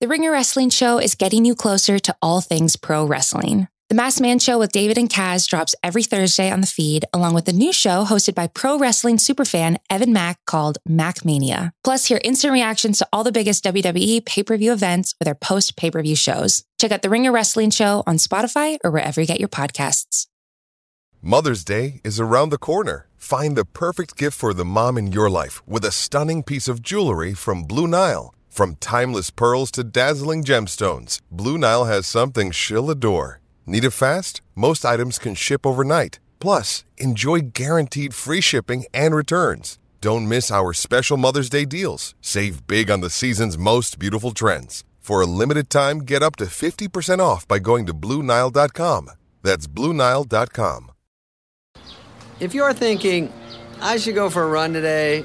The Ringer Wrestling Show is getting you closer to all things pro wrestling. The Masked Man Show with David and Kaz drops every Thursday on the feed, along with a new show hosted by pro wrestling superfan Evan Mack called Mac Mania. Plus, hear instant reactions to all the biggest WWE pay per view events with our post pay per view shows. Check out The Ringer Wrestling Show on Spotify or wherever you get your podcasts. Mother's Day is around the corner. Find the perfect gift for the mom in your life with a stunning piece of jewelry from Blue Nile. From timeless pearls to dazzling gemstones, Blue Nile has something she'll adore. Need it fast? Most items can ship overnight. Plus, enjoy guaranteed free shipping and returns. Don't miss our special Mother's Day deals. Save big on the season's most beautiful trends. For a limited time, get up to 50% off by going to BlueNile.com. That's BlueNile.com. If you're thinking, I should go for a run today,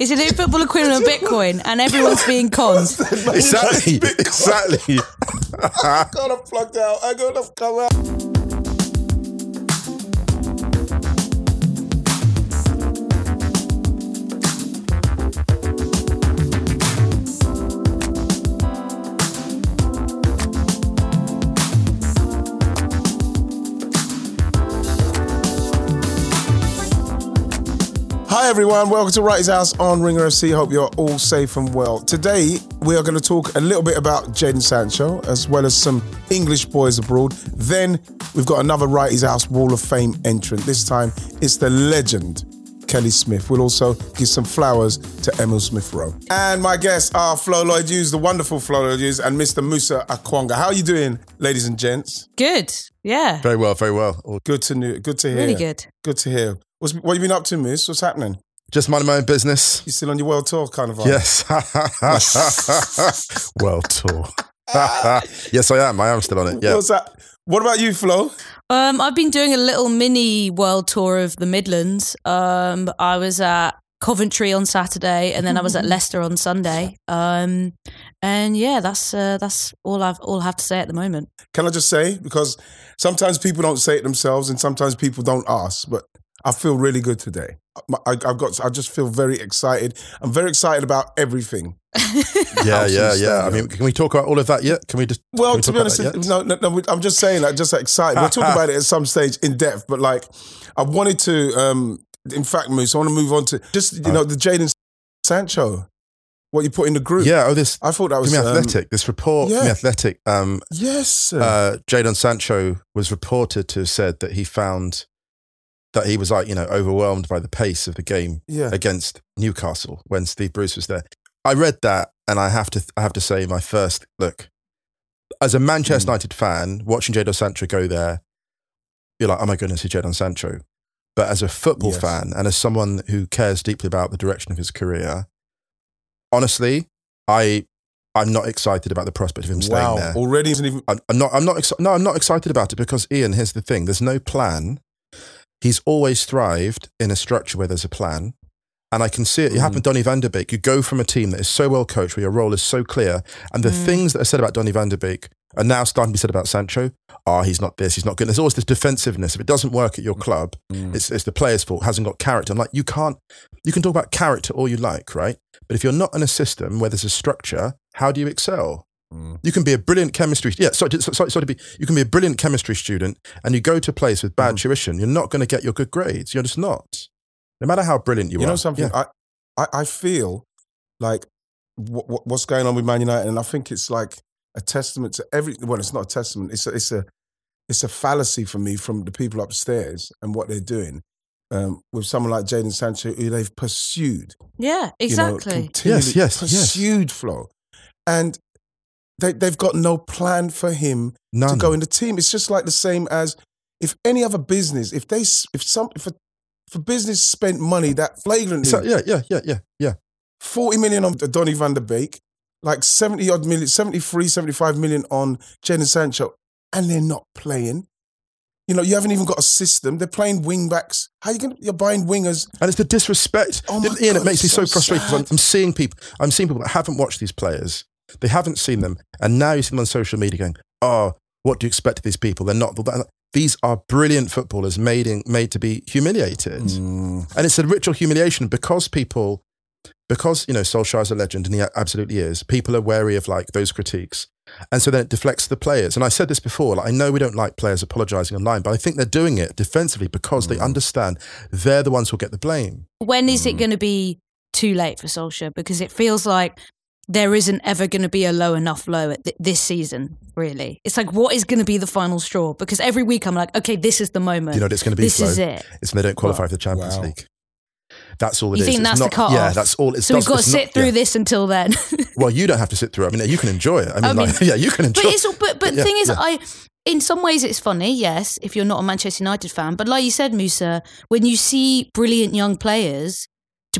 It's a new football equivalent of Bitcoin, and everyone's being conned. exactly. exactly. I gotta plug out. I gotta come out. Hi everyone, welcome to Wrighty's House on Ringer FC. Hope you're all safe and well. Today we are going to talk a little bit about Jadon Sancho as well as some English boys abroad. Then we've got another Wrighty's House Wall of Fame entrant. This time it's the legend Kelly Smith. We'll also give some flowers to Emile Smith Rowe. And my guests are Flo Lloyd Hughes, the wonderful Flo Lloyd Hughes, and Mr. Musa Okwonga. How are you doing, ladies and gents? Good. Yeah. Very well, very well. Good to know. Good to hear. Really good. Good to hear. What's, what have you been up to, Miss? What's happening? Just minding my own business. You still on your world tour kind of vibe? Yes. world tour. yes, I am. I am still on it. Yeah. What's that? What about you, Flo? Um, I've been doing a little mini world tour of the Midlands. Um, I was at Coventry on Saturday, and then I was at Leicester on Sunday. Um, and yeah, that's uh, that's all I've all I have to say at the moment. Can I just say because sometimes people don't say it themselves, and sometimes people don't ask, but I feel really good today. I, have got. I just feel very excited. I'm very excited about everything. yeah, yeah, yeah. I mean, can we talk about all of that yet? Can we just? Well, we to be honest, no, no, no, I'm just saying, like, just excited. We'll talk about it at some stage in depth. But like, I wanted to. um In fact, Moose, I want to move on to just you know the Jadon Sancho. What you put in the group? Yeah. Oh, this. I thought that was um, athletic. This report yeah. from athletic. Um, yes. Uh, Jadon Sancho was reported to have said that he found that he was like, you know, overwhelmed by the pace of the game yeah. against Newcastle when Steve Bruce was there. I read that and I have to I have to say my first look as a Manchester mm. United fan watching Jadon Sancho go there, you're like, oh my goodness, he's Jadon Sancho. But as a football yes. fan and as someone who cares deeply about the direction of his career, honestly, I I'm not excited about the prospect of him staying wow. there. Already, even- I'm, I'm not. I'm not. Exci- no, I'm not excited about it because Ian. Here's the thing: there's no plan he's always thrived in a structure where there's a plan. And I can see it. It mm. happened Donny van de Beek. You go from a team that is so well coached, where your role is so clear, and the mm. things that are said about Donny van de Beek are now starting to be said about Sancho. Oh, he's not this, he's not good. There's always this defensiveness. If it doesn't work at your mm. club, mm. it's, it's the player's fault, hasn't got character. I'm like, you can't, you can talk about character all you like, right? But if you're not in a system where there's a structure, how do you excel? Mm. You can be a brilliant chemistry. Yeah, sorry, sorry, sorry to be. You can be a brilliant chemistry student, and you go to a place with bad mm. tuition. You're not going to get your good grades. You're just not. No matter how brilliant you, you are. You know something? Yeah. I, I, I feel like w- what's going on with Man United, and I think it's like a testament to every. Well, it's not a testament. It's a, it's a it's a fallacy for me from the people upstairs and what they're doing. Um, with someone like Jadon Sancho, who they've pursued. Yeah, exactly. You know, yes, yes, pursued yes. Flo. And they, they've got no plan for him None. to go in the team. It's just like the same as if any other business, if they, if some, if a, if a business spent money that flagrantly, so, yeah, yeah, yeah, yeah, yeah, forty million on Donny van de Beek, like 70 odd million, 73, 75 million on Jadon Sancho, and they're not playing. You know, you haven't even got a system. They're playing wing backs. How you going to, you're buying wingers? And it's the disrespect. Oh my Ian, God, it makes me so so frustrated I'm. I'm seeing people. I'm seeing people that haven't watched these players. They haven't seen them, and now you see them on social media going, "Oh, what do you expect of these people? They're not." These are brilliant footballers made in, made to be humiliated, Mm. and it's a ritual humiliation because people, because you know Solskjaer's a legend and he absolutely is. People are wary of like those critiques, and so then it deflects the players. And I said this before. Like, I know we don't like players apologising online, but I think they're doing it defensively because they understand they're the ones who'll get the blame. When is Mm. it going to be too late for Solskjaer? Because it feels like there isn't ever going to be a low enough low at th- this season. Really, it's like what is going to be the final straw? Because every week I'm like, okay, this is the moment. You know what it's going to be? This Flo? is it. It's when they don't qualify for the Champions Wow. League. That's all it You is. think It's that's not- the cut Yeah, off? that's all. It's so we've got to it's not- sit through yeah. this until then. Well, you don't have to sit through. it. I mean, you can enjoy it. I mean, I mean- like, yeah, you can enjoy. But it's but but the Yeah, thing is, yeah. I in some ways it's funny, yes, if you're not a Manchester United fan. But like you said, Musa, when you see brilliant young players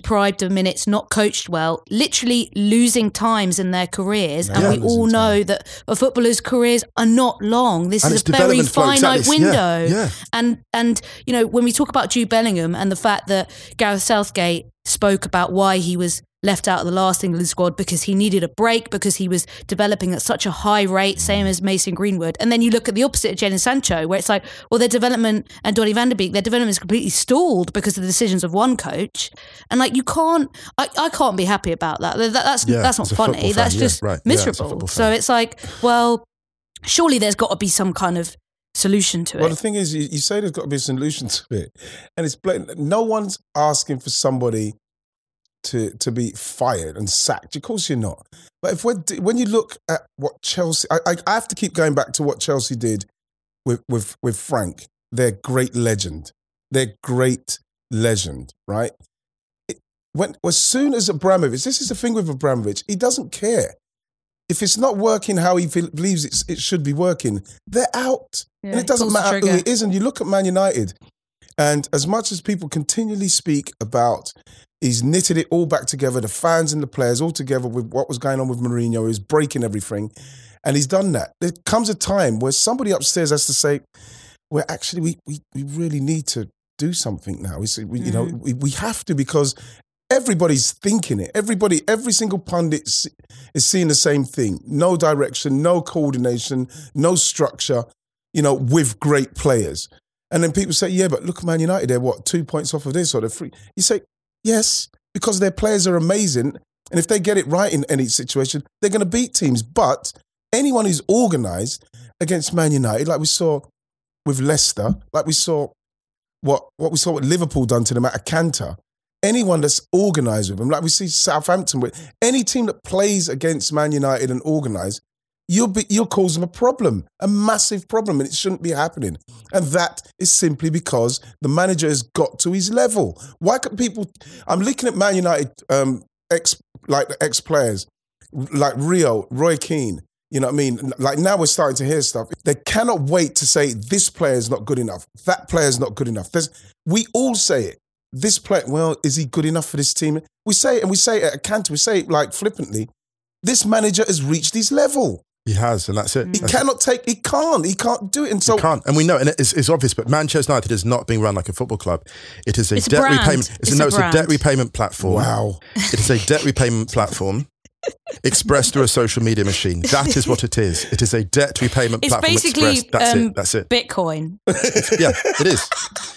deprived of minutes, not coached well, literally losing times in their careers, and Yeah. we all know that a footballer's careers are not long. This And is a very flow, finite exactly. Yeah, window. yeah. And and you know when we talk about Jude Bellingham and the fact that Gareth Southgate spoke about why he was left out of the last England squad because he needed a break because he was developing at such a high rate, same as Mason Greenwood. And then you look at the opposite of Jadon Sancho, where it's like, well, their development and Donny van de Beek, their development is completely stalled because of the decisions of one coach. And like you can't, I, I can't be happy about that. That- that's Yeah, that's not as a football funny. that's yeah, just. Yeah, a miserable. football so it's like, well, surely there's got to be some kind of solution to it. Well, the thing is, you, you say there's got to be a solution to it, and it's blatant. No one's asking for somebody to to be fired and sacked. Of course, you're not. But if we're, when you look at what Chelsea, I, I, I have to keep going back to what Chelsea did with with with Frank, their great legend, their great legend, right? It, when as soon as Abramovich, this is the thing with Abramovich, he doesn't care. If it's not working how he believes it's, it should be working, they're out. Yeah, and it doesn't matter who it is. And you look at Man United, and as much as people continually speak about, he's knitted it all back together, the fans and the players all together with what was going on with Mourinho, he's breaking everything. And he's done that. There comes a time where somebody upstairs has to say, well, actually, we, we, we really need to do something now. We, You know, Mm. we, we have to because everybody's thinking it. Everybody, every single pundit is seeing the same thing. No direction, no coordination, no structure, you know, with great players. And then people say, yeah, but look Man United, they're what, two points off of this or they're three. You say, yes, because their players are amazing. And if they get it right in any situation, they're going to beat teams. But anyone who's organized against Man United, like we saw with Leicester, like we saw what, what we saw what Liverpool done to them at Acanter, anyone that's organised with them, like we see Southampton with any team that plays against Man United and organised, you'll be you'll cause them a problem, a massive problem, and it shouldn't be happening. And that is simply because the manager has got to his level. Why can people? I'm looking at Man United um, ex like ex players like Rio, Roy Keane. You know what I mean? Like now we're starting to hear stuff. They cannot wait to say this player is not good enough. That player is not good enough. There's, we all say it. This player, well, is he good enough for this team? We say it, and we say it at Cantor. We say it like flippantly. This manager has reached his level. He has, and that's it. He That's- cannot take. He can't. He can't do it. And so He can't, and we know, and it's, it's obvious. But Manchester United is not being run like a football club. It is a It's debt brand. repayment. It's a no, a it's a debt repayment platform. wow. It is a debt repayment platform expressed through a social media machine. That is what it is. It is a debt repayment It's platform basically. That's um, it. That's it. Bitcoin. Yeah, it is.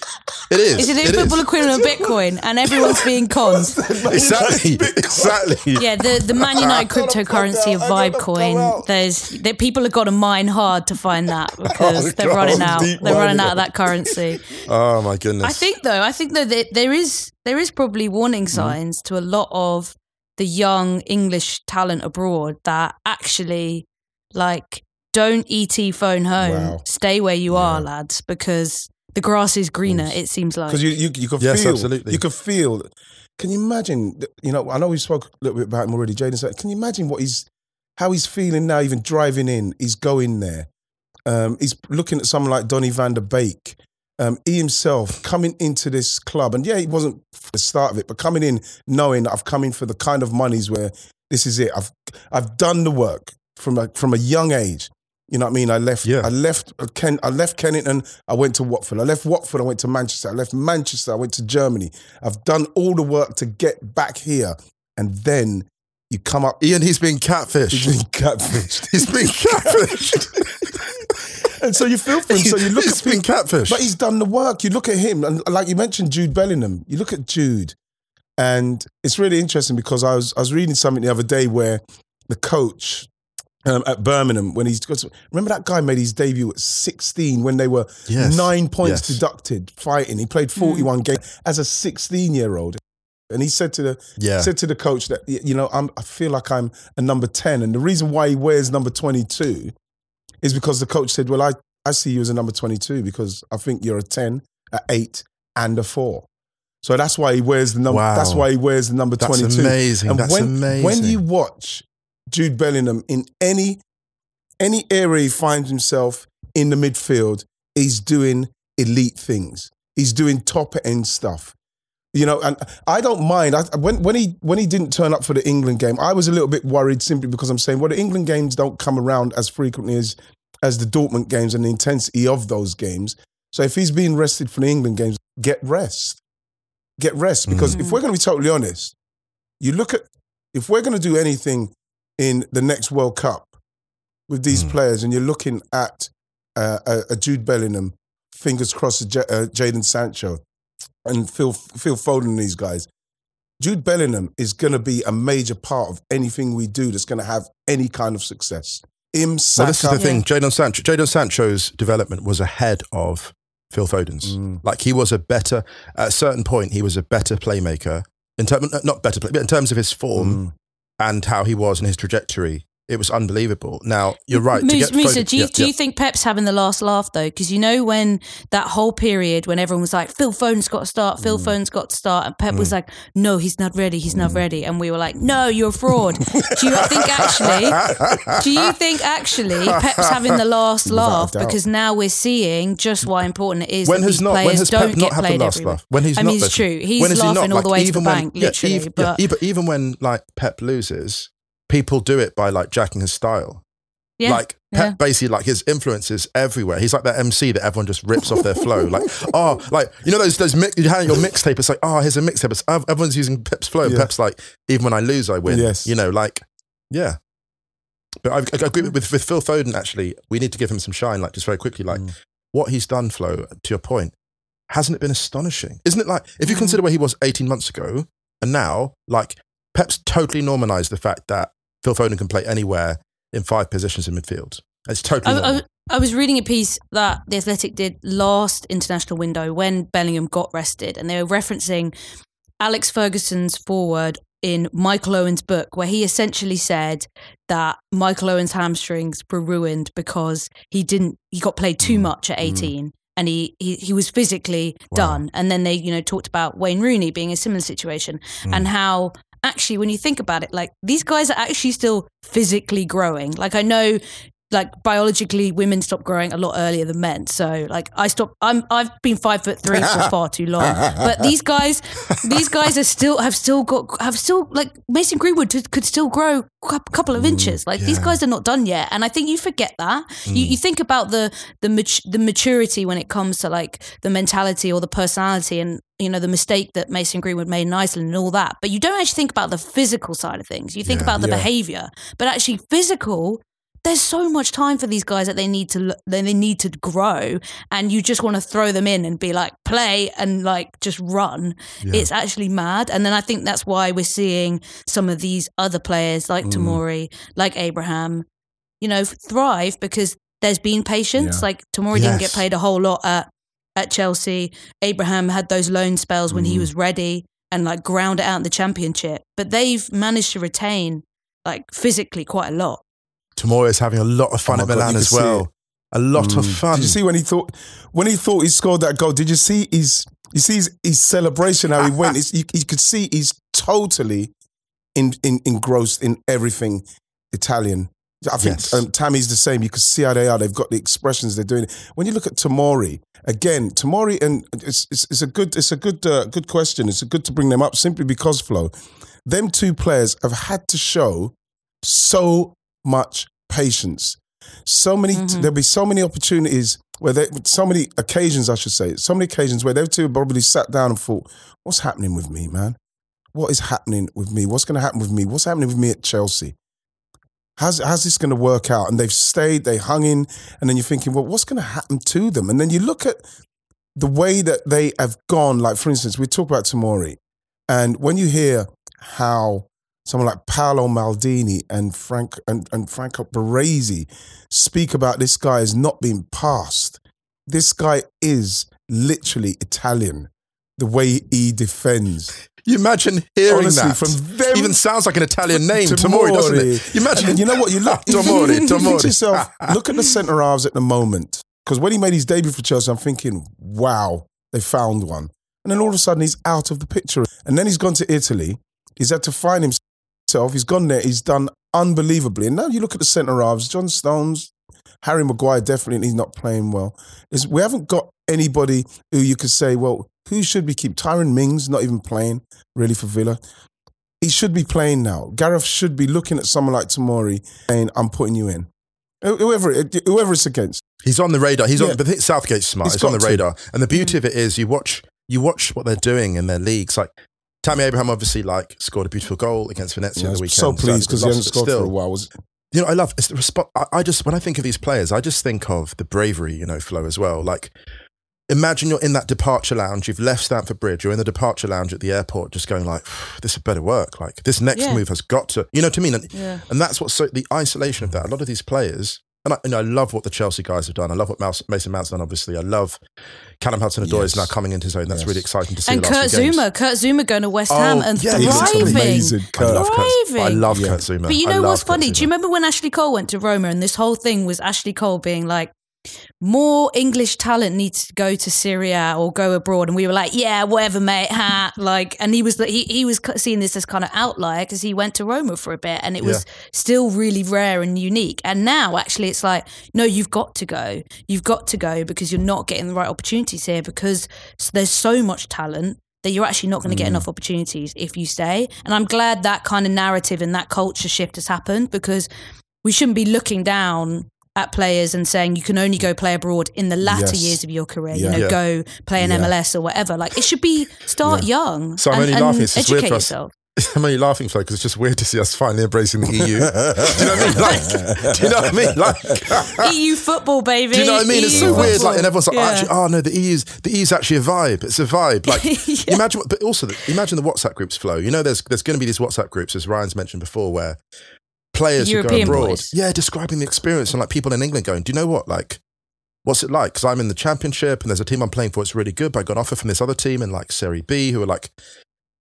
It is. Is it It the football is. equivalent of Bitcoin? And everyone's being conned. Exactly. Exactly. Yeah, the, the Man United cryptocurrency of out. I Vibecoin. There's that people have got to mine hard to find that because Oh, they're God, running out. They're running mining out of that currency. Oh my goodness. I think though, I think though that there is there is probably warning Mm-hmm. signs to a lot of the young English talent abroad that actually like don't ET phone home. Wow. Stay where you are, lads, because the grass is greener. It seems like. because you you you can Yes, feel absolutely. you can feel. Can you imagine? You know, I know we spoke a little bit about him already. Jaden said, "Can you imagine what he's how he's feeling now? Even driving in, he's going there. Um, he's looking at someone like Donny van de Beek. Um, he himself coming into this club, and yeah, he wasn't the start of it, but coming in knowing that I've come in for the kind of monies where this is it. I've I've done the work from a, from a young age. You know what I mean? I left. Yeah. I left uh, Ken. I left Kennington. I went to Watford. I left Watford. I went to Manchester. I left Manchester. I went to Germany. I've done all the work to get back here, and then you come up. Ian, he's been catfished. He's been catfished. He's been catfished. and so you feel for him. So you look He's at been people- catfished. But he's done the work. You look at him, and like you mentioned, Jude Bellingham. You look at Jude, and it's really interesting because I was I was reading something the other day where the coach um, at Birmingham when he's because remember that guy made his debut at 16 when they were Yes. nine points Yes. deducted fighting. He played 41 games as a 16 year old. And he said to the Yeah. said to the coach that you know I'm, I feel like I'm a number 10 and the reason why he wears number 22 is because the coach said well I, I see you as a number 22 because I think you're a 10 a 8 and a 4 so that's why he wears the number Wow. that's why he wears the number That's 22 amazing. and That's when, amazing. when you watch Jude Bellingham in any any area he finds himself in the midfield, he's doing elite things. He's doing top end stuff. You know, and I don't mind. I, when when he when he didn't turn up for the England game, I was a little bit worried simply because I'm saying, well, the England games don't come around as frequently as as the Dortmund games and the intensity of those games. So if he's being rested for the England games, get rest, get rest. Because if mm. we're going to be totally honest, you look at if we're going to do anything in the next World Cup with these Mm. players, and you're looking at uh, a, Jude Bellingham, fingers crossed, J- uh, Jadon Sancho, and Phil Phil Foden, these guys. Jude Bellingham is going to be a major part of anything we do that's going to have any kind of success. Him, Saka, Well, this is the thing. Jadon Sancho, Jadon Sancho's development was ahead of Phil Foden's. Mm. Like he was a better at a certain point. He was a better playmaker in terms, not better, play, but in terms of his form Mm. And how he was in his trajectory. It was unbelievable. Now you're right. to Musa, get Musa, Foden- do you, yeah, do yeah. you think Pep's having the last laugh though? Because you know when that whole period when everyone was like, Phil Foden's got to start, Phil Mm. Foden's got to start, and Pep was like, No, he's not ready, he's not ready, and we were like, No, you're a fraud. do you think actually? Do you think actually Pep's having the last laugh because now we're seeing just why important it is when that has these not when players don't Pep get not played the last every laugh? When he's I not, mean, it's true. He's When is he laughing not? all the way to the when- bank, yeah, literally. even, but even when like Pep loses, people do it by like jacking his style. yeah, Like Pep yeah. basically like his influence is everywhere. He's like that MC that everyone just rips off their flow. Like, oh, like you know those those mix, you have your mixtape. It's like, oh, here's a mixtape. It's, everyone's using Pep's flow. Yeah. Pep's like, even when I lose, I win. Yes. You know, like, yeah. But I, I agree with, with Phil Foden. Actually, we need to give him some shine. Like, just very quickly, like Mm. what he's done. Flo, to your point, hasn't it been astonishing? Isn't it like if you consider where he was 18 months ago and now, like Pep's totally normalized the fact that Phil Foden can play anywhere in five positions in midfield. It's totally I. I, I was reading a piece that the Athletic did last international window when Bellingham got rested, and they were referencing Alex Ferguson's foreword in Michael Owen's book, where he essentially said that Michael Owen's hamstrings were ruined because he didn't he got played too mm. much at mm. 18 and he, he he was physically done. And then they, you know, talked about Wayne Rooney being a similar situation mm. and how actually when you think about it, like these guys are actually still physically growing. Like I know like biologically women stop growing a lot earlier than men. So like i stopped i'm i've been five foot three for far too long. But these guys these guys are still have still got have still like mason greenwood could, still grow a couple of mm, inches. Like these guys are not done yet. And i think you forget that. You, mm. you think about the the mat- the maturity when it comes to like the mentality or the personality and you know the mistake that mason greenwood made in iceland and all that. But you don't actually think about the physical side of things. You think Yeah. about the Yeah. behavior. But actually physical there's so much time for these guys that they need to they need to grow and you just want to throw them in and be like play and like just run it's actually mad and then i think that's why we're seeing some of these other players like Mm. Tomori like Abraham you know thrive because there's been patience Yeah. like Tomori didn't get Yes. played a whole lot at at Chelsea Abraham had those loan spells when he Mm. was ready and like ground it out in the championship but they've managed to retain like physically quite a lot Tomori is having a lot of fun Oh at my God, Milan as well. A lot of Mm. fun. Did you see when he thought when he thought he scored that goal? Did you see his you see his, his celebration how he went? You, you could see he's totally in, in, engrossed in everything Italian. I think Yes. um, Tammy's the same. You can see how they are. They've got the expressions they're doing. When you look at Tomori again, Tomori and it's, it's, it's a good it's a good uh, good question. It's a good to bring them up simply because Flo. them two players have had to show so much patience. So many, Mm-hmm. there'll be so many opportunities where they, so many occasions, I should say, so many occasions where they two probably sat down and thought, what's happening with me, man? What is happening with me? What's going to happen with me? What's happening with me at Chelsea? How's, how's this going to work out? And they've stayed, they hung in, and then you're thinking, well, what's going to happen to them? And then you look at the way that they have gone. Like, for instance, we talk about Tomori, and when you hear how someone like Paolo Maldini and Frank and, and Franco Baresi speak about this guy as not being passed, this guy is literally Italian. The way he defends. You imagine hearing Honestly, that. from them- Even sounds like an Italian name, Tomori. Tomori, doesn't it? You imagine. And you know what? You look, Tomori, you think to yourself, look at the centre halves at the moment. Because when he made his debut for Chelsea, I'm thinking, wow, they found one. And then all of a sudden, he's out of the picture. And then he's gone to Italy. He's had to find himself. He's gone there. He's done unbelievably. And now you look at the centre halves, John Stones, Harry Maguire definitely he's not playing well. Is we haven't got anybody who you could say, well, who should we keep? Tyrone Mings not even playing really for Villa. He should be playing now. Gareth should be looking at someone like Tomori saying, I'm putting you in. Whoever, whoever it's against. He's on the radar. He's Yeah. on. But Southgate's smart. He's He's, on the to. radar. And the beauty mm. of it is, you watch you watch what they're doing in their leagues. Like Tammy Abraham, obviously, like scored a beautiful goal against Venezia I on the weekend. so pleased because he lost, hasn't scored still, for a while. Was You know, I love it's the response. I, I just when I think of these players, I just think of the bravery, you know, Flo as well. Like. Imagine you're in that departure lounge. You've left Stamford Bridge. You're in the departure lounge at the airport, just going like, "This had better work. Like this next Yeah. move has got to." You know what I mean? And, Yeah. and that's what's so the isolation of that. A lot of these players, and I, and I love what the Chelsea guys have done. I love what Mouse, Mason Mount's done. Obviously, I love Callum Hudson-Odoi is now coming into his own. That's Yes. really exciting to see. And Kurt last games. Zouma, Kurt Zouma going to West Oh, Ham and yeah, thriving. amazing. I Kurt. love Kurt. I love Yeah. Kurt Zouma. But you know what's Kurt funny? Zouma. Do you remember when Ashley Cole went to Roma and this whole thing was Ashley Cole being like, more English talent needs to go to Serie A or go abroad, and we were like, yeah, whatever, mate. Ha. Like, and he was he he was seeing this as kind of outlier because he went to Roma for a bit, and it was still really rare and unique. And now, actually, it's like, no, you've got to go. You've got to go because you're not getting the right opportunities here because there's so much talent that you're actually not going to get mm. enough opportunities if you stay. And I'm glad that kind of narrative and that culture shift has happened because we shouldn't be looking down at players and saying you can only go play abroad in the latter Yes. years of your career. Yeah. You know, Yeah. go play an Yeah. MLS or whatever. Like it should be start young. So I'm and, only laughing. It's just weird for us. yourself. I'm only laughing for because it's just weird to see us finally embracing the EU. do you know what I mean? Like, do you know what I mean? Like, EU football, baby. Do you know what I mean? It's so EU weird. Like, and everyone's like, oh, actually, oh no, the EU's the EU's actually a vibe. It's a vibe. Like, Yeah. imagine, but also, the, imagine the WhatsApp groups Flo. You know, there's there's going to be these WhatsApp groups, as Ryan's mentioned before, where players European who go abroad, boys. yeah, describing the experience, and like people in England going, do you know what, like. What's it like? Because I'm in the championship and there's a team I'm playing for. It's really good, but I got an offer from this other team in like Serie B who are like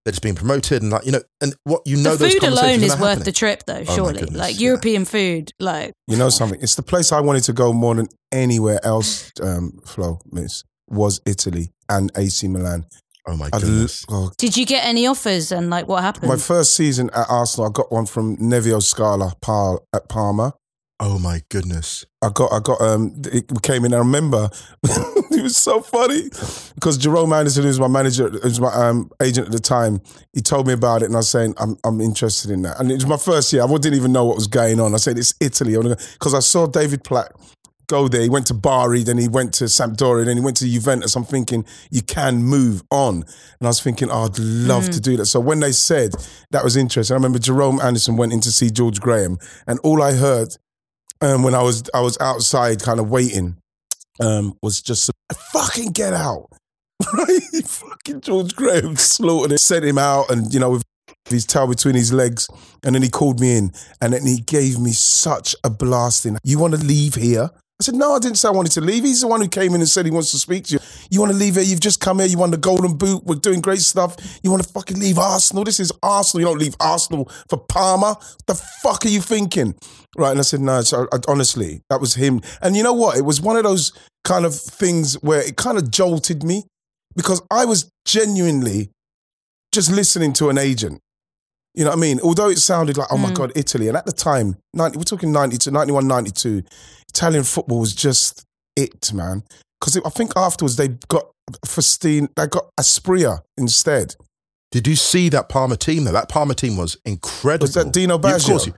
they're just being promoted and like you know and what you know the those food alone is worth happening. the trip, though. my Surely, goodness, like yeah. European food, like You know something? It's the place I wanted to go more than anywhere else, um, Flo, miss, was Italy and AC Milan. Oh my I'd l- goodness! oh, Did you get any offers and like what happened? my first season at Arsenal, I got one from Nevio Scala Par- at Parma. Oh my goodness! I got, I got, um, it came in. I remember it was so funny because Jerome Anderson, who was my manager, who was my um, agent at the time, he told me about it, and I was saying, I'm, I'm interested in that. And it was my first year. I didn't even know what was going on. I said, it's Italy, because I saw David Platt go there. He went to Bari, then he went to Sampdoria, then he went to Juventus. I'm thinking you can move on, and I was thinking, oh, I'd love to do that. So when they said that was interesting, I remember Jerome Anderson went in to see George Graham, and all I heard um, when I was I was outside, kind of waiting, um, was just fucking get out. Right, fucking George Graham slaughtered it, sent him out, and you know with his tail between his legs, and then he called me in, and then he gave me such a blasting. You want to leave here? I said, no, I didn't say I wanted to leave. He's the one who came in and said he wants to speak to you. You want to leave here? You've just come here. You won the golden boot. We're doing great stuff. You want to fucking leave Arsenal? This is Arsenal. You don't leave Arsenal for Parma. the fuck are you thinking? Right. And I said, no, so I, honestly, that was him. And you know what? It was one of those kind of things where it kind of jolted me because I was genuinely just listening to an agent. You know what I mean? Although it sounded like, oh my mm. God, Italy. And at the time, 90, we're talking 92, 91, 92, Italian football was just it, man. Because I think afterwards they got Faustino, they got Asprilla instead. Did you see that Parma team though? That Parma team was incredible. Was that Dino Yeah, of course you-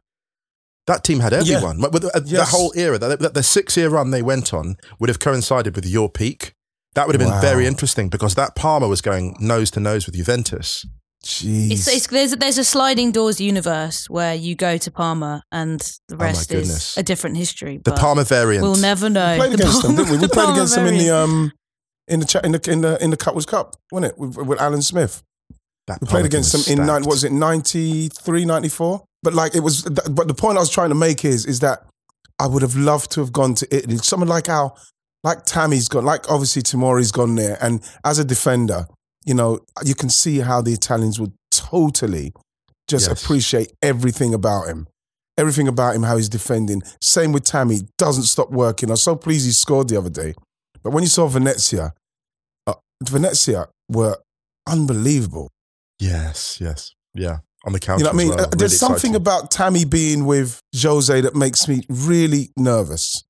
that team had everyone. Like, with uh, the, the whole era, the, the, the six-year run they went on would have coincided with your peak. That would have been Wow. very interesting because that Parma was going nose to nose with Juventus. Jeez. It's, it's there's there's a sliding doors universe where you go to Parma and the Oh rest is a different history. The Parma variant. We'll never know. we played The against them, didn't we? We played Parma against them in the variant. um in the cha- in the in the in the Cup Winners' Cup, wasn't it? With, with Alan Smith. That We played against them was in nine, what was it 93, 94? But like it was but the point I was trying to make is is that I would have loved to have gone to Italy. Someone like our like Tammy's gone, like obviously Tomori's gone there. And as a defender, you know, you can see how the Italians would totally just Yes. appreciate everything about him. Everything about him, how he's defending. Same with Tammy, doesn't stop working. I was so pleased he scored the other day. But when you saw Venezia, uh, Venezia were unbelievable. Yes, yes, yeah. On the counter. You know what I mean? well. Uh, There's Really something exciting. about Tammy being with Jose that makes me really nervous.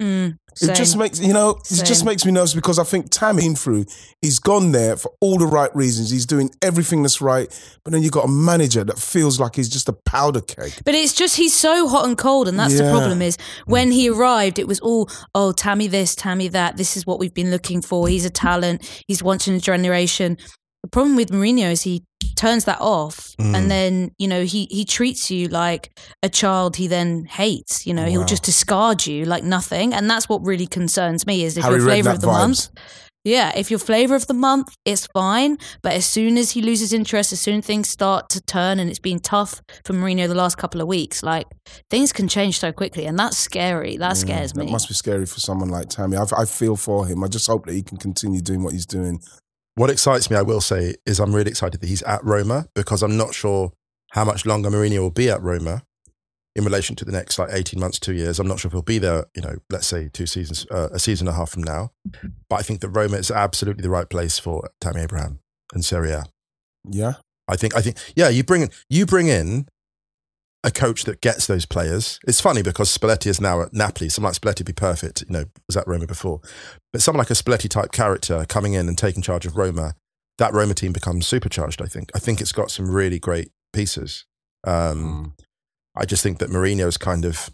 Mm, It just makes you know, it just makes me nervous because I think Tammy through, he's gone there for all the right reasons. He's doing everything that's right, but then you have got a manager that feels like he's just a powder cake. But it's just he's so hot and cold, and that's the problem. Is when he arrived, it was all oh Tammy this, Tammy that. This is what we've been looking for. He's a talent. He's once in a generation. The problem with Mourinho is he turns that off, Mm. and then you know he he treats you like a child. He then hates. You know he'll just discard you like nothing, and that's what really concerns me. Is if Harry you're flavor of the vibes. month. Yeah, if you're flavor of the month, it's fine. But as soon as he loses interest, as soon as things start to turn, and it's been tough for Mourinho the last couple of weeks, like things can change so quickly, and that's scary. That scares That me. It must be scary for someone like Tammy. I, I feel for him. I just hope that he can continue doing what he's doing. What excites me, I will say, is I'm really excited that he's at Roma because I'm not sure how much longer Mourinho will be at Roma in relation to the next like 18 months, two years. I'm not sure if he'll be there, you know, let's say two seasons, uh, a season and a half from now. But I think that Roma is absolutely the right place for Tammy Abraham and Serie A. Yeah. I think, I think, yeah, you bring in, you bring in a coach that gets those players. It's funny because Spalletti is now at Napoli. Someone like Spalletti would be perfect, you know, was at Roma before. But someone like a Spalletti type character coming in and taking charge of Roma, that Roma team becomes supercharged, I think. I think it's got some really great pieces. Um, I just think that Mourinho's kind of,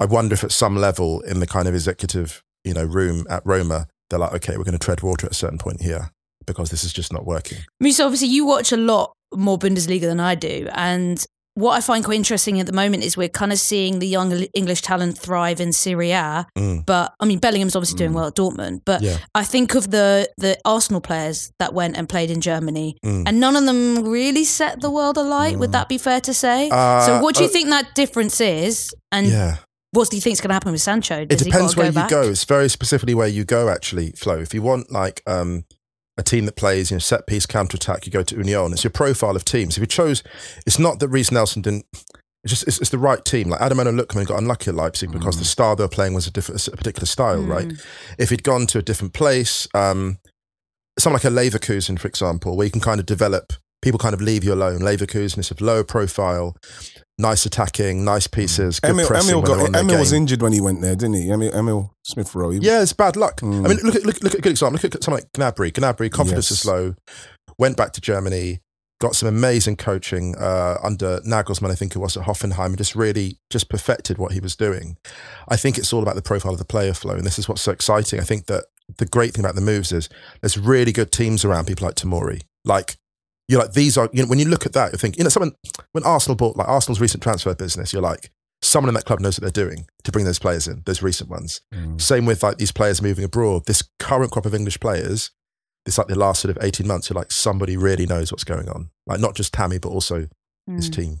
I wonder if at some level in the kind of executive, you know, room at Roma, they're like, okay, we're going to tread water at a certain point here because this is just not working. I mean, so obviously you watch a lot more Bundesliga than I do, and what I find quite interesting at the moment is we're kind of seeing the young English talent thrive in Serie A. Mm. But I mean, Bellingham's obviously doing well at Dortmund. But Yeah. I think of the the Arsenal players that went and played in Germany, Mm. and none of them really set the world alight. Would that be fair to say? Uh, so, what do you uh, think that difference is? And Yeah. what do you think is going to happen with Sancho? It Does he depends where go you back? go. It's very specifically where you go, actually, Flo. If you want like um, a team that plays, you know, set piece, counter attack, you go to Union. It's your profile of teams. If you chose, it's not that Reiss Nelson didn't. It's just it's, it's the right team. Like Ademola Lookman got unlucky at Leipzig because the star they were playing was a different, a particular style, right? If he'd gone to a different place, um, someone like a Leverkusen, for example, where you can kind of develop. People kind of leave you alone. Leverkusen is a lower profile, nice attacking, nice pieces, good Emile, Emile, got, Emile was injured when he went there, didn't he? Emile, Emile Smith Rowe. He- Yeah, it's bad luck. Mm. I mean, look at look, look at a good example. Look at someone like Gnabry. Gnabry, confidence Yes. is low. Went back to Germany, got some amazing coaching uh, under Nagelsmann. I think it was at Hoffenheim, and just really just perfected what he was doing. I think it's all about the profile of the player Flo, and this is what's so exciting. I think that the great thing about the moves is there's really good teams around people like Tomori. Like you're like these are you know when you look at that, you think you know someone when Arsenal bought like Arsenal's recent transfer business, you're like someone in that club knows what they're doing to bring those players in, those recent ones. Mm. Same with like these players moving abroad. This current crop of English players, it's like the last sort of 18 months, you're like somebody really knows what's going on. Like not just Tammy, but also his mm. team.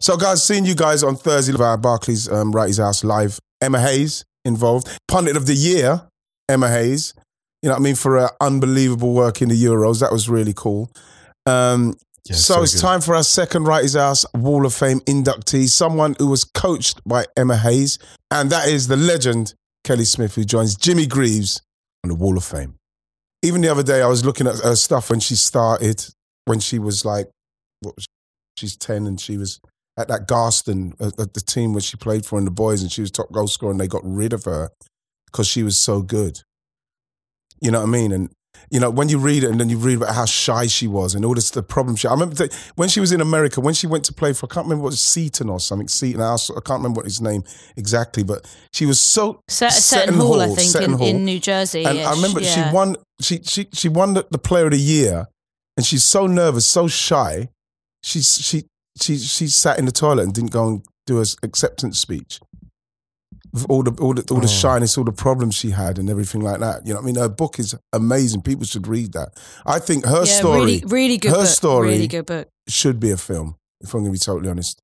So, guys, seeing you guys on Thursday via Barclays um, Wrighty's House live. Emma Hayes involved. Pundit of the year, Emma Hayes. You know what I mean? For her unbelievable work in the Euros. That was really cool. Um, Yeah, so, so it's good. time for our second Wrighty's House Wall of Fame inductee, someone who was coached by Emma Hayes, and that is the legend Kelly Smith, who joins Jimmy Greaves on the Wall of Fame. Even the other day, I was looking at her stuff when she started, when she was like, what was she's 10 and she was at that Garston, at, at the team where she played for in the boys, and she was top goal scorer, and they got rid of her because she was so good. You know what I mean? And you know, when you read it and then you read about how shy she was and all this, the problem she, I remember th- when she was in America, when she went to play for, I can't remember what it was, Seton or something, Seton I can't remember what his name exactly, but she was so. Set, Seton Hall, I think, in, Hall. in New Jersey. And I remember she won, she, she, she won the, the player of the year and she's so nervous, so shy. She, she, she, she sat in the toilet and didn't go and do an acceptance speech. With all the all the all the Oh. shyness, all the problems she had, and everything like that. You know, what I mean, her book is amazing. People should read that. I think her yeah, story really, really good her book. story- Really good book. should be a film. If I'm going to be totally honest,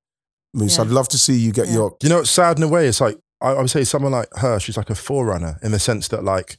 Moose, Yeah. I'd love to see you get Yeah. your. You know, it's sad in a way. It's like I, I would say someone like her. She's like a forerunner in the sense that, like,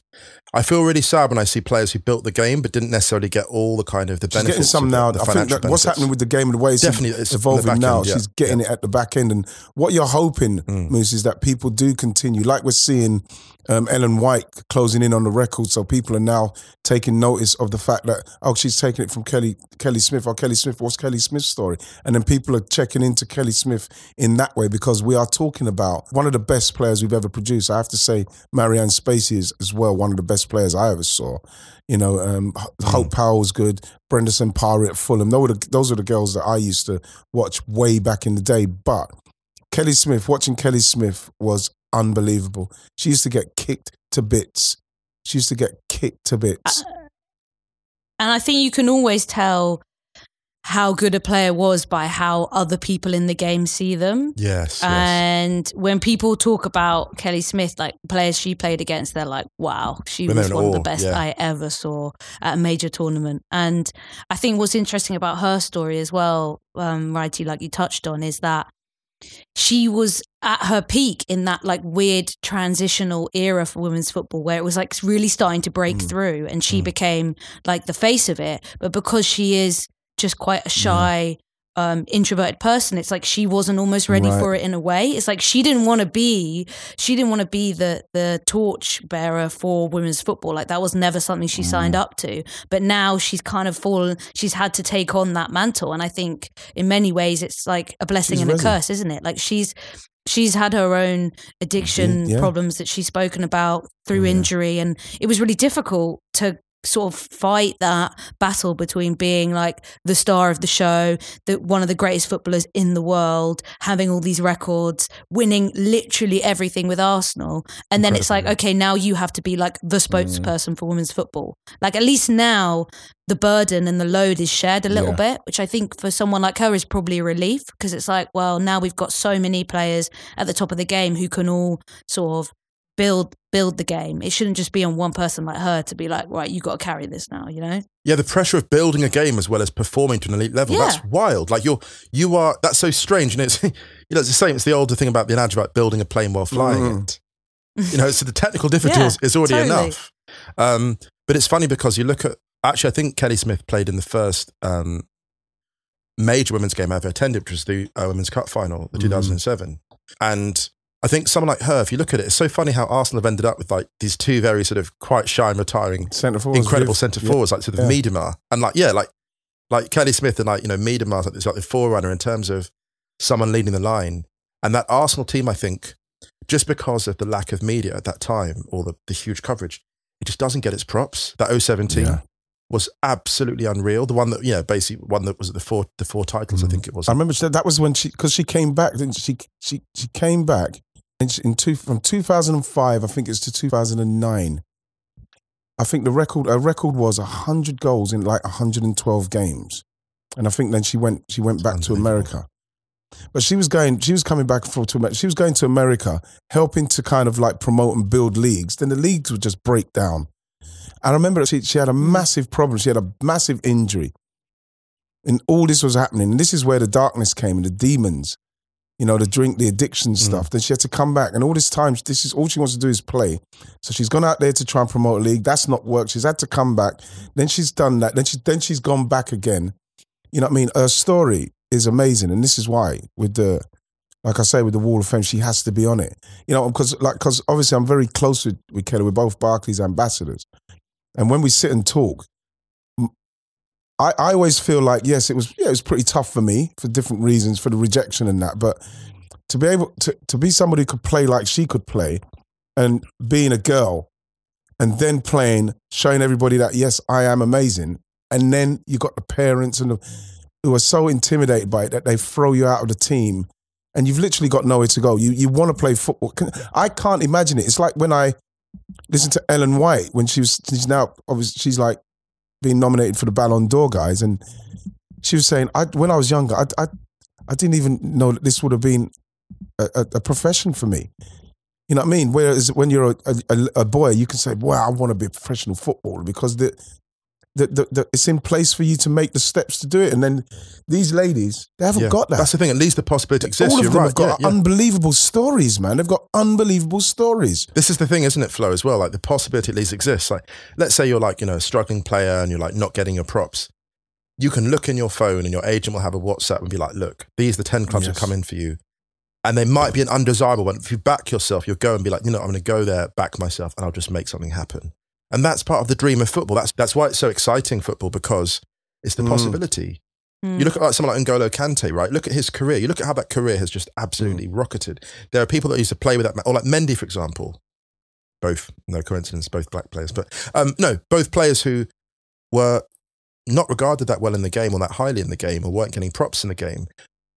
I feel really sad when I see players who built the game but didn't necessarily get all the kind of the She's benefits. getting some of the- now. the I think that what's happening with the game and the way it's Definitely, it's evolving back now. end, yeah. She's getting it at the back end, and what you're hoping, Mm. Moose, is that people do continue, like we're seeing um, Ellen White closing in on the record. So people are now taking notice of the fact that oh, she's taking it from Kelly Kelly Smith. Oh, Kelly Smith, what's Kelly Smith's story? And then people are checking into Kelly Smith in that way because we are talking about one of the best players we've ever produced. I have to say, Marianne Spacey is as well one of the best players I ever saw. You know, um, H- Hope Powell's good. Brenda Parry at Fulham. Those were the, those are the girls that I used to watch way back in the day. But Kelly Smith, watching Kelly Smith was unbelievable. She used to get kicked to bits. She used to get kicked to bits. And I think you can always tell how good a player was by how other people in the game see them. Yes, yes. And when people talk about Kelly Smith, like players she played against, they're like, wow, she When was they're one of the best yeah. I ever saw at a major tournament. And I think what's interesting about her story as well, um, Wrighty, like you touched on, is that she was at her peak in that like weird transitional era for women's football where it was like really starting to break Mm. through and she became like the face of it. But because she is just quite a shy um introverted person it's like she wasn't almost ready Right. for it in a way it's like she didn't want to be she didn't want to be the the torch bearer for women's football like that was never something she signed Mm. up to but now she's kind of fallen she's had to take on that mantle and i think in many ways it's like a blessing She's and a curse isn't it like she's she's had her own addiction Yeah. problems that she's spoken about through Yeah. injury and it was really difficult to sort of fight that battle between being like the star of the show the one of the greatest footballers in the world having all these records winning literally everything with Arsenal and then it's like okay now you have to be like the Mm. spokesperson for women's football like at least now the burden and the load is shared a little Yeah. bit which I think for someone like her is probably a relief because it's like well now we've got so many players at the top of the game who can all sort of build build the game. It shouldn't just be on one person like her to be like, right, you got to carry this now. You know? Yeah, the pressure of building a game as well as performing to an elite level. Yeah. That's wild. Like you're you are that's so strange. And it's you know, it's the same, it's the older thing about the adage about building a plane while flying Mhm. it. You know, so the technical difficulty Yeah, is, is already totally. enough. Um, but it's funny because you look at actually I think Kelly Smith played in the first um, major women's game I ever attended, which was the uh, Women's Cup final, the Mhm. 2007. And I think someone like her, if you look at it, it's so funny how Arsenal have ended up with like these two very sort of quite shy and retiring Centre forwards, incredible centre Yeah. forwards, like sort of Yeah. Miedema. And like, yeah, like like Kelly Smith and like, you know, Miedema's like this like the forerunner in terms of someone leading the line. And that Arsenal team, I think, just because of the lack of media at that time or the, the huge coverage, it just doesn't get its props. That 017 team Yeah. was absolutely unreal. The one that, you know, basically one that was the four the four titles, I think it was. Mm. I remember that was when she because she came back. Didn't she? She she came back in, two, from 2005. I think it's to 2009. I think the record a record was 100 goals in like 112 games, and I think then she went she went back to America. But she was going, she was coming back for to America. She was going to America, helping to kind of like promote and build leagues. Then the leagues would just break down. I remember she she had a hmm. massive problem. She had a massive injury, and all this was happening. And this is where the darkness came and the demons. You know, the drink, the addiction Mm. stuff. Then she had to come back, and all this time, this is all she wants to do is play. So she's gone out there to try and promote a league. That's not worked. She's had to come back. Then she's done that. Then she then she's gone back again. You know what I mean? Her story is amazing, and this is why with the. Like I say, with the Wall of Fame, she has to be on it. You know, because like, because obviously I'm very close with, with Kelly. We're both Barclays ambassadors, and when we sit and talk, I, I always feel like yes, it was yeah, it was pretty tough for me for different reasons for the rejection and that. But to be able to to be somebody who could play like she could play, and being a girl, and then playing, showing everybody that yes, I am amazing, and then you got the parents and the, who are so intimidated by it that they throw you out of the team, and you've literally got nowhere to go. You you want to play football. Can- I can't imagine it. It's like when I listened to Ellen White when she was she's now obviously she's like being nominated for the Ballon d'Or guys, and she was saying, I, when I was younger, I, I, I didn't even know that this would have been a, a, a profession for me. You know what I mean? Whereas when you're a, a, boy, you can say, "Wow, I want to be a professional footballer," because the, the, the, the it's in place for you to make the steps to do it. And then these ladies, they haven't Yeah. got that. That's the thing. At least the possibility exists. All of You're them right. have got yeah, yeah. unbelievable stories, man. They've got unbelievable stories. this is the thing, isn't it, Flo, as well? Like the possibility at least exists. Like, let's say you're like, you know, a struggling player and you're like not getting your props. You can look in your phone and your agent will have a WhatsApp and be like, look, these are the 10 clubs Yes. that come in for you. And they might be an undesirable one. If you back yourself, you'll go and be like, you know, I'm going to go there, back myself, and I'll just make something happen. And that's part of the dream of football. That's, that's why it's so exciting, football, because it's the Mm. possibility. Mm. You look at like someone like N'Golo Kante, right? Look at his career. You look at how that career has just Mm. absolutely rocketed. There are people that used to play with that, or like Mendy, for example. Both, no coincidence, both black players, but um, no, both players who were not regarded that well in the game or that highly in the game or weren't getting props in the game.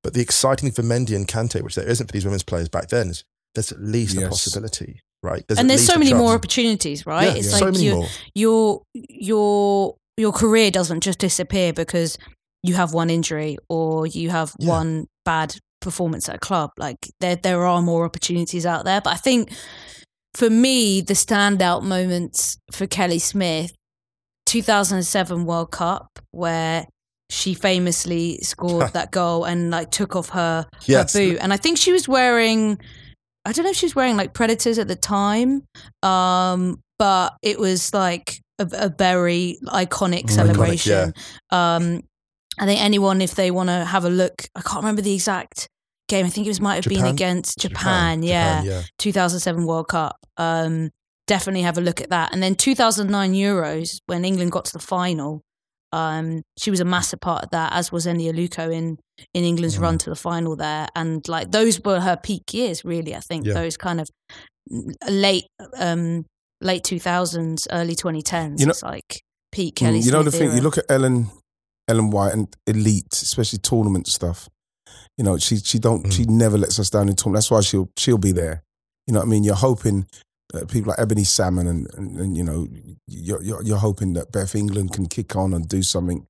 But the exciting thing for Mendy and Kante, which there isn't for these women's players back then, is there's at least a possibility, right? at and there's so many more opportunities, right? Yeah, it's so like many you, more. your your your career doesn't just disappear because you have one injury or you have Yeah. one bad performance at a club. Like there there are more opportunities out there. But I think for me, the standout moments for Kelly Smith, 2007 World Cup, where she famously scored that goal and like took off her, Yes. her boot. And I think she was wearing I don't know if she was wearing like Predators at the time, um, but it was like a, a very iconic celebration. Um, I think anyone, if they want to have a look, I can't remember the exact game. I think it was might have been against Japan. yeah, yeah. 2007 World Cup. Um, definitely have a look at that. And then 2009 Euros when England got to the final. Um, she was a massive part of that, as was Eni Aluko in in England's Mm. run to the final there. And like those were her peak years, really. I think Yeah. those kind of late um, late 2000s, early 2010s. You know- it's like peak Kelly. Mm, you know the Smith thing. era. You look at Ellen, Ellen White and elite, especially tournament stuff. You know, she she don't Mm. she never lets us down in tournament. That's why she'll she'll be there. You know what I mean? You're hoping that people like Ebony Salmon and, and, and you know you're, you're you're hoping that Beth England can kick on and do something,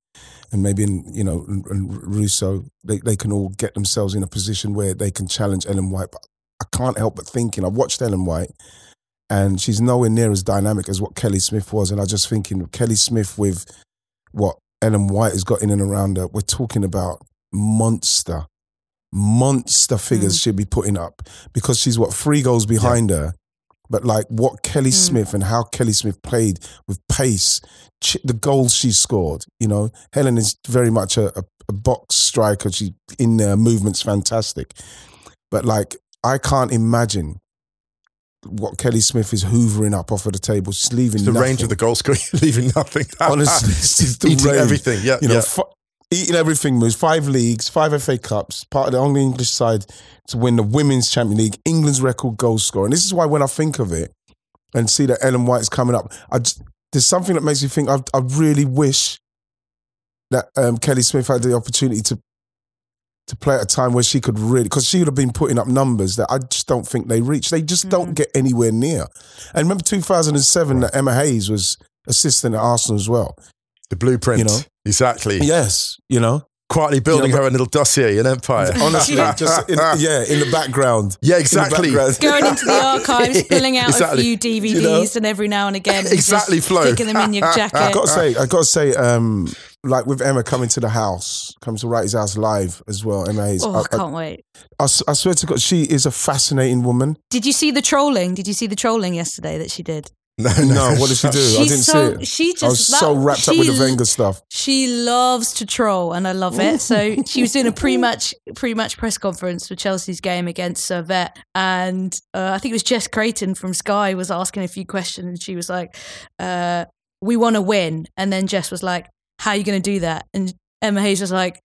and maybe in, you know and, and Russo they they can all get themselves in a position where they can challenge Ellen White. But I can't help but thinking I've watched Ellen White and she's nowhere near as dynamic as what Kelly Smith was. And I just thinking Kelly Smith with what Ellen White has got in and around her, we're talking about monster, monster figures mm. she'll be putting up because she's what three goals behind her. But like what Kelly hmm. Smith and how Kelly Smith played with pace, ch- the goals she scored, you know, Ellen is very much a, a, a box striker. She in there, movement's fantastic. But like, I can't imagine what Kelly Smith is hoovering up off of the table, she's leaving It's the nothing. range of the goal scoring, leaving nothing. Honestly, it's just the Eating range. everything. Yeah, you know, yeah. fi- eating everything moves. Five leagues, five FA Cups, part of the only English side to win the Women's Champion League, England's record goal scorer. And this is why when I think of it and see that Ellen White's coming up, I just, there's something that makes me think I, I really wish that um, Kelly Smith had the opportunity to to play at a time where she could really, because she would have been putting up numbers that I just don't think they reach. They just don't get anywhere near. And remember 2007 that Emma Hayes was assistant at Arsenal as well. The blueprint. You know? Exactly. Yes, you know. Quietly building You know, her own little dossier, an empire. Honestly, just in, yeah, in the background. Yeah, In exactly. background. Going into the archives, pulling out Exactly. a few DVDs, You know? and every now and again, Exactly, Flo. sticking them in your jacket. I gotta say, I gotta say, um, like with Emma coming to the house, comes to Wrighty's house live as well. Emma Hayes. Oh, I, I I- can't wait. I swear to God, she is a fascinating woman. Did you see the trolling? Did you see the trolling yesterday that she did? No, No, what did she do? I didn't so- see it. she I was just- so that- wrapped up with the Wenger stuff. She loves to troll, and I love it. So she was doing a pre-match pre-match press conference for Chelsea's game against Servette, and uh, I think it was Jess Creighton from Sky was asking a few questions, and she was like, uh, "We want to win," and then Jess was like, "How are you going to do that?" And Emma Hayes was like.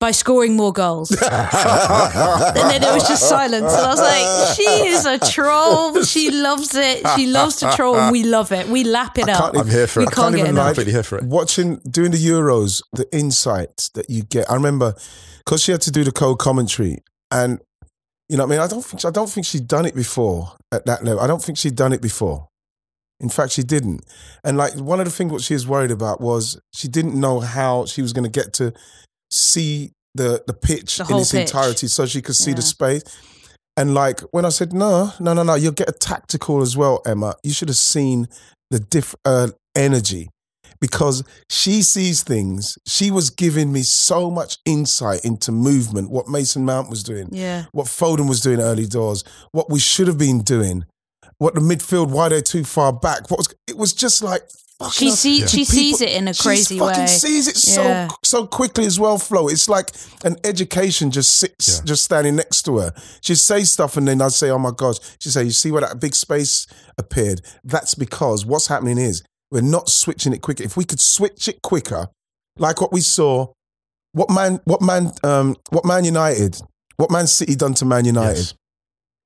By scoring more goals. and then there was just silence. And I was like, she is a troll. She loves it. She loves to troll, and we love it. We lap it I up. can't I'm here for we it. I can't can't get even enough. lie. Completely here for it. Watching doing the Euros, the insights that you get. I remember because she had to do the co-commentary, and you know, what I mean, I don't think I don't think she'd done it before at that level. I don't think she'd done it before. In fact, she didn't. And like one of the things what she was worried about was she didn't know how she was going to get to see the the pitch The in its pitch. entirety, so she could see the space. And like when I said no, no, no, no, you'll get a tactical as well, Emma. You should have seen the diff uh, energy because she sees things. She was giving me so much insight into movement, what Mason Mount was doing, Yeah. what Foden was doing early doors, what we should have been doing, what the midfield, why they're too far back. What was it was just like She hell. see- she People- sees it in a she crazy fucking way. sees it so Yeah. so quickly as well, Flo. It's like an education just sits Yeah. just standing next to her. She'd say stuff and then I'd say, Oh my gosh. She'd say, You see where that big space appeared? That's because what's happening is we're not switching it quicker. If we could switch it quicker, like what we saw, what man what man um what Man United, what Man City done to Man United. Yes.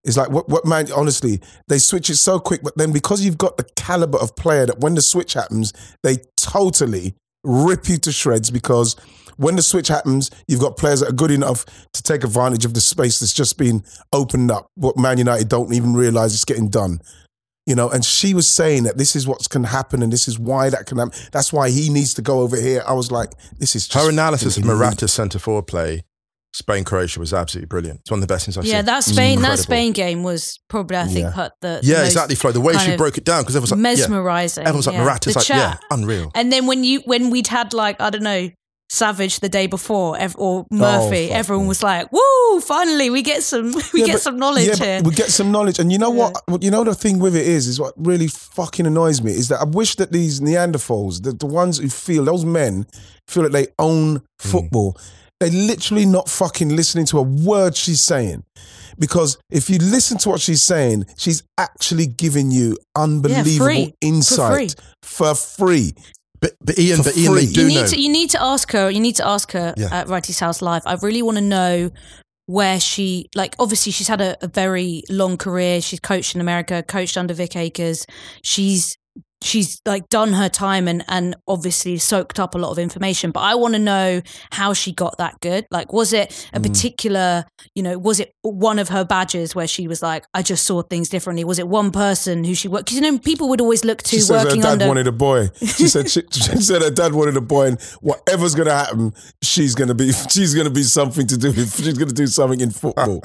It's like what what man honestly, they switch it so quick, but then because you've got the caliber of player that when the switch happens, they totally rip you to shreds because when the switch happens, you've got players that are good enough to take advantage of the space that's just been opened up. What Man United don't even realize it's getting done. You know, and she was saying that this is what can happen and this is why that can happen. That's why he needs to go over here. I was like, this is Her analysis of. Morata's centre forward play, Spain Croatia, was absolutely brilliant. It's one of the best things I've Yeah, seen. Yeah, that Spain that Spain game was probably I think Yeah. put the Yeah, exactly, Flo. The way she broke it down because everyone's like, yeah. mesmerizing. Everyone's like, yeah. Morata's The like, chat. yeah, unreal. And then when you when we'd had like I don't know Savage the day before or oh, Murphy, Oh, everyone me. was like, "Woo! Finally, we get some we Yeah, get but- some knowledge yeah, here." We get some knowledge, and you know what? What you know the thing with it is, is what really fucking annoys me is that I wish that these Neanderthals, the, the ones who feel those men feel that they own hmm. football, they literally not fucking listening to a word she's saying. Because if you listen to what she's saying, she's actually giving you unbelievable free. For insight for free. But, but Ian, For but Ian, they free. do you need know. to you need to ask her. You need to ask her Yeah. at Wrighty's House Live. I really want to know where she like. Obviously, she's had a, a very long career. She's coached in America, coached under Vic Akers. She's she's like done her time and and obviously soaked up a lot of information. But I want to know how she got that good. Like, was it a Mm. particular? You know, was it one of her badges where she was like, I just saw things differently? Was it one person who she worked? Because you know, people would always look to She said her working dad under. wanted a boy. She said she, she said her dad wanted a boy, and whatever's gonna happen, she's gonna be she's gonna be something to do with. She's gonna do something in football.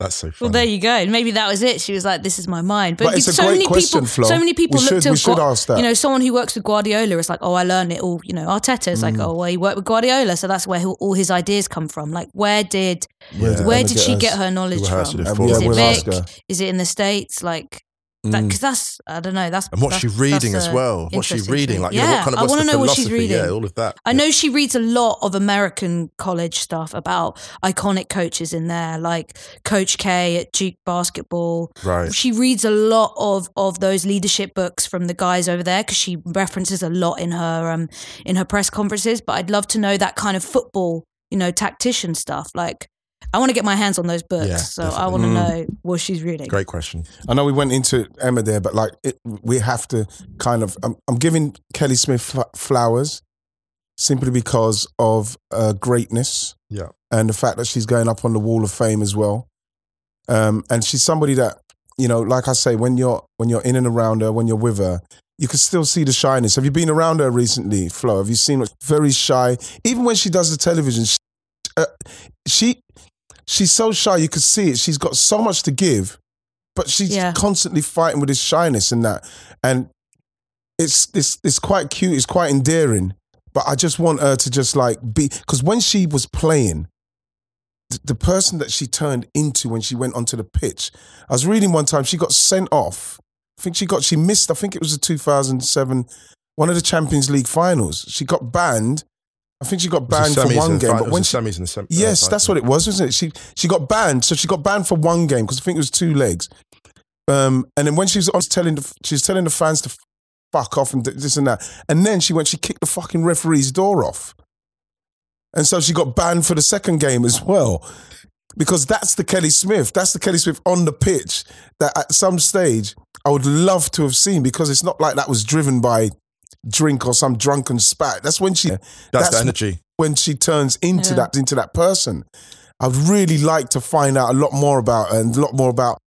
That's so Well, there you go. Maybe that was it. She was like, "This is my mind." But, But it's a so great many question, people, Flo. so many people We look should- to we should ask that. You know, someone who works with Guardiola is like, "Oh, I learned it all." You know, Arteta is Mm. like, "Oh, well, he worked with Guardiola, so that's where he- all his ideas come from." Like, where did Where did where did get she get her knowledge from? to do for yeah, Is it Vic? Is it in the states? Like, Mm. because that's I don't know. That's and what's she that's- reading as well? What's she reading? Like, you yeah, know, what kind of I want to know what she's reading. Yeah, all of that. I know she reads a lot of American college stuff about iconic coaches in there, like Coach K at Duke basketball. Right. She reads a lot of of those leadership books from the guys over there because she references a lot in her um in her press conferences. But I'd love to know that kind of football, you know, tactician stuff. Like, I want to get my hands on those books, Yeah, so I want to Mm. know what she's reading. Great question. I know we went into Emma there, but like it, we have to kind of. I'm, I'm giving Kelly Smith flowers simply because of uh, greatness Yeah. and the fact that she's going up on the Wall of Fame as well. Um, and she's somebody that you know, like I say, when you're when you're in and around her, when you're with her, you can still see the shyness. Have you been around her recently, Flo? Have you seen her? Very shy. Even when she does the television, she, uh, she she's so shy. You could see it. She's got so much to give, but she's Yeah. constantly fighting with this shyness and that. And it's it's it's quite cute. It's quite endearing. but I just want her to just like be because when she was playing, th- the person that she turned into when she went onto the pitch, I was reading one time she got sent off. I think she got she missed. I think it was the 2007 one of the Champions League finals. She got banned. I think she got banned for one game, fi- but when she semis and sem- uh, Yes, final. that's what it was, wasn't it? She she got banned, so she got banned for one game because I think it was two legs. Um, and then when she was on telling the she was telling the fans to fuck off and this and that, and then she went she kicked the fucking referee's door off, and so she got banned for the second game as well. Because that's the Kelly Smith, that's the Kelly Smith on the pitch that at some stage I would love to have seen because it's not like that was driven by drink or some drunken spat. That's when she That's, the energy. when she turns into Yeah. that into that person. I'd really like to find out a lot more about her and a lot more about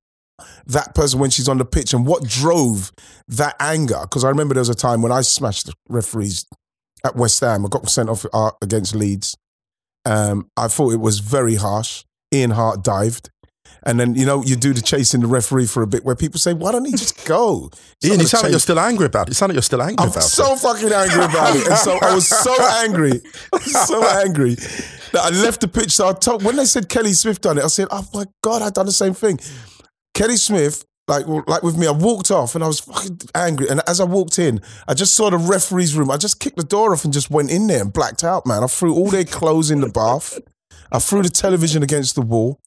that person when she's on the pitch and what drove that anger. Because I remember there was a time when I smashed the referees at West Ham. I got sent off uh, against Leeds. Um, I thought it was very harsh. Ian Harte dived. And then, you know, you do the chasing the referee for a bit where people say, why don't he just go? Ian, you sound like you're still angry about it. You sound like you're still angry about it. I'm about so it. fucking angry about it. And so I was so angry, so angry that I left the pitch. So I told, when they said Kelly Smith done it, I said, oh my God, I'd done the same thing. Kelly Smith, like, like with me, I walked off and I was fucking angry. And as I walked in, I just saw the referee's room. I just kicked the door off and just went in there and blacked out, man. I threw all their clothes in the bath. I threw the television against the wall.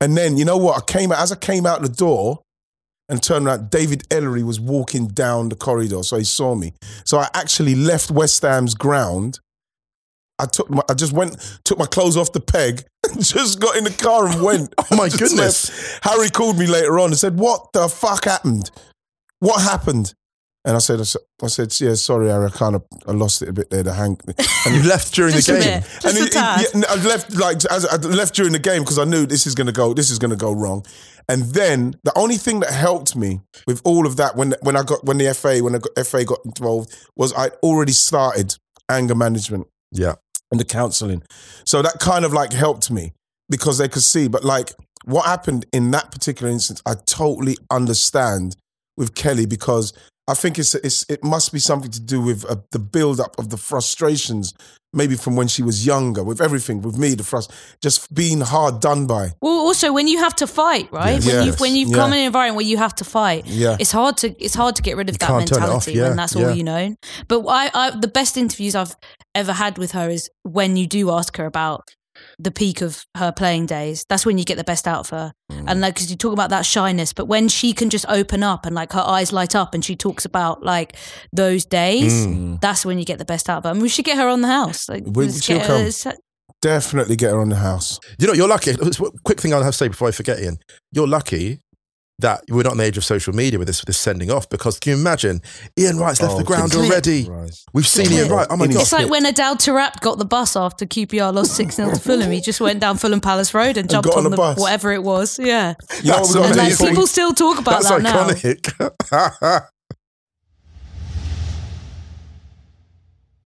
And then, you know what? I came out, as I came out the door, and turned around. David Elleray was walking down the corridor, so he saw me. So I actually left West Ham's ground. I took my, I just went, took my clothes off the peg, just got in the car and went. Oh my goodness. left. Harry called me later on and said, "What the fuck happened? What happened?" And I said, "I said, yeah, sorry, I kind of I lost it a bit there. The hang." And you left during the game. bit. Just a he- tad. yeah, I left like as I left during the game because I knew this is going to go. This is going to go wrong. And then the only thing that helped me with all of that when when I got when the FA when the FA got involved was I already started anger management Yeah. and the counselling. So that kind of like helped me because they could see. But like what happened in that particular instance, I totally understand with Kelly because I think it's, it's it must be something to do with uh, the build up of the frustrations, maybe from when she was younger, with everything, with me, the frust, just being hard done by. Well, also when you have to fight, right? Yes. When Yes. you've when you've Yeah. come in an environment where you have to fight, Yeah. it's hard to it's hard to get rid of that can't off, mentality yeah, when that's yeah. all you know. But I, I the best interviews I've ever had with her is when you do ask her about the peak of her playing days. That's when you get the best out of her. Mm. And like, because you talk about that shyness, but when she can just open up and like her eyes light up and she talks about like those days, Mm. that's when you get the best out of her. I mean, we should get her on the house. Like, We- she'll get come. her- Definitely get her on the house. You know, you're lucky. Quick thing I'll have to say before I forget, Ian. You're lucky that we're not in the age of social media with this, with this sending off because can you imagine Ian Wright's left Oh, the ground clip. already? We've seen Ian Wright. Oh my In God. It's like when Adel Taarabt got the bus after QPR lost 6 0 to Fulham. He just went down Fulham Palace Road and jumped got on, on the the bus. whatever it was. Yeah. You know That's we And to like, amazing. before we- people still talk about That's that now.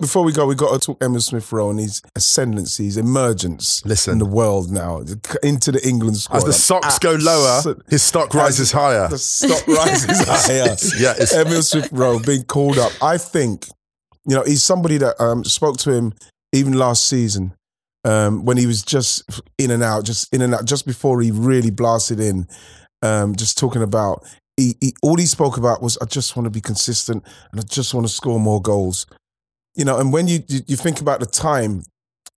Before we go, we got to talk Emile Smith Rowe and his ascendancy, his emergence Listen. in the world now into the England squad. As the socks go lower, his stock rises higher. The stock rises higher. Yeah, Emile Smith Rowe being called up. I think, you know, he's somebody that um, spoke to him even last season um, when he was just in and out, just in and out, just before he really blasted in, um, just talking about. He, he, all he spoke about was, I just want to be consistent and I just want to score more goals. You know, and when you, you you think about the time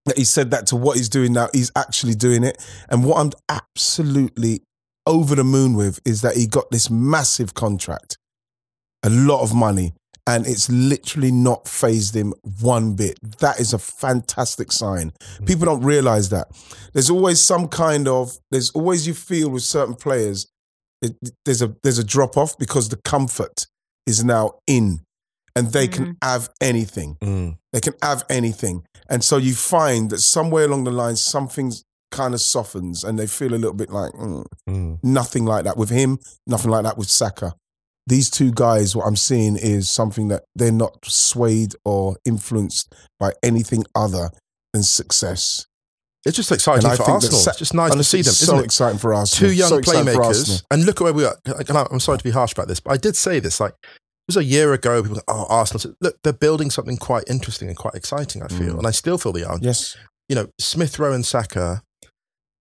that he said that to what he's doing now, he's actually doing it. And what I'm absolutely over the moon with is that he got this massive contract, a lot of money, and it's literally not phased him one bit. That is a fantastic sign. Mm. People don't realize that. There's always some kind of, there's always you feel with certain players, it, there's a there's a drop off because the comfort is now in, and they can have anything. Mm. They can have anything. And so you find that somewhere along the line, something kind of softens and they feel a little bit like, mm, Mm. nothing like that with him, nothing like that with Saka. These two guys, what I'm seeing is something that they're not swayed or influenced by anything other than success. It's just exciting And for Arsenal. Sa- it's just nice to see them. it's isn't so it? exciting for Arsenal. Two young So exciting for Arsenal. playmakers. And look at where we are. I- I'm sorry to be harsh about this, but I did say this. Like, it was a year ago. People were like, oh, Arsenal. Look, they're building something quite interesting and quite exciting, I feel. Mm. And I still feel they are. Yes. You know, Smith Rowe and Saka,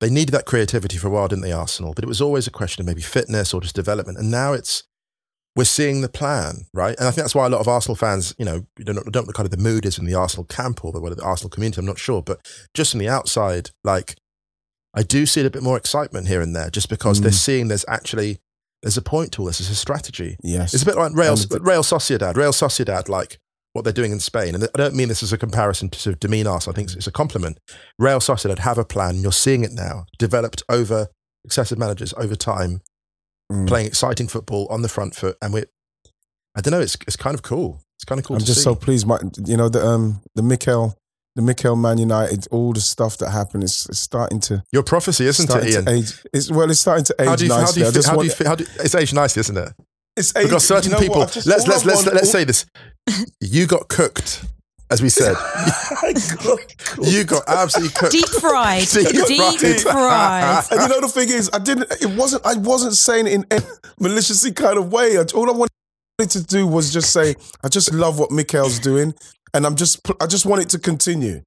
they needed that creativity for a while, didn't they, Arsenal? But it was always a question of maybe fitness or just development. And now it's, we're seeing the plan, right? And I think that's why a lot of Arsenal fans, you know, don't, don't know what kind of the mood is in the Arsenal camp or the, whether the Arsenal community, I'm not sure. But just from the outside, like, I do see a bit more excitement here and there just because they're Mm. seeing there's actually, there's a point to all this, It's a strategy. Yes. It's a bit like Real, the- Real Sociedad, Real Sociedad, like what they're doing in Spain. And I don't mean this as a comparison to sort of demean Arsenal. I think it's- a compliment. Real Sociedad have a plan. You're seeing it now, developed over successive managers over time, Mm. playing exciting football on the front foot. And we're, I don't know, it's, it's kind of cool. It's kind of cool I'm just see. so pleased. My, you know the um the Mikel, the Mikel Man United, all the stuff that happened is it's starting to Your prophecy, isn't it, Ian? age. It's well, it's starting to age How do you, how do nicely. you, I fi- just how do you, fi- how do it's aged nicely, isn't it? It's We've got certain you know people. what? Just- let's let's let's want- let's say this. You got cooked, as we said. you got absolutely cooked. Deep fried. Deep Deep, fried. fried. and you know the thing is, I didn't. It wasn't. I wasn't saying it in any maliciously kind of way. All I wanted to do was just say, I just love what Mikel's doing, and I'm just. I just want it to continue.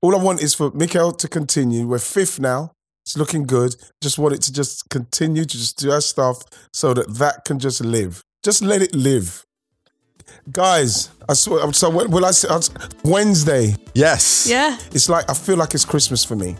All I want is for Mikel to continue. We're fifth now. It's looking good. Just want it to just continue to just do our stuff so that that can just live. Just let it live. Guys, I swear. So when, will I say Wednesday? Yes. Yeah. It's like I feel like it's Christmas for me,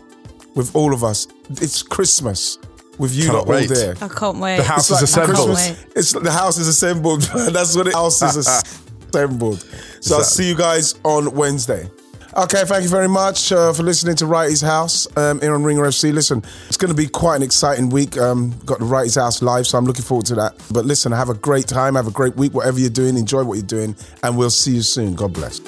with all of us. It's Christmas with you Cannot lot all there. I can't wait. The house It's is like assembled. It's the house is assembled. That's what the house is assembled. So I'll see you guys on Wednesday. Okay, thank you very much uh, for listening to Wrighty's House um, here on Ringer FC. Listen, it's going to be quite an exciting week. Um, got the Wrighty's House live, so I'm looking forward to that. But listen, have a great time, have a great week, whatever you're doing, enjoy what you're doing, and we'll see you soon. God bless.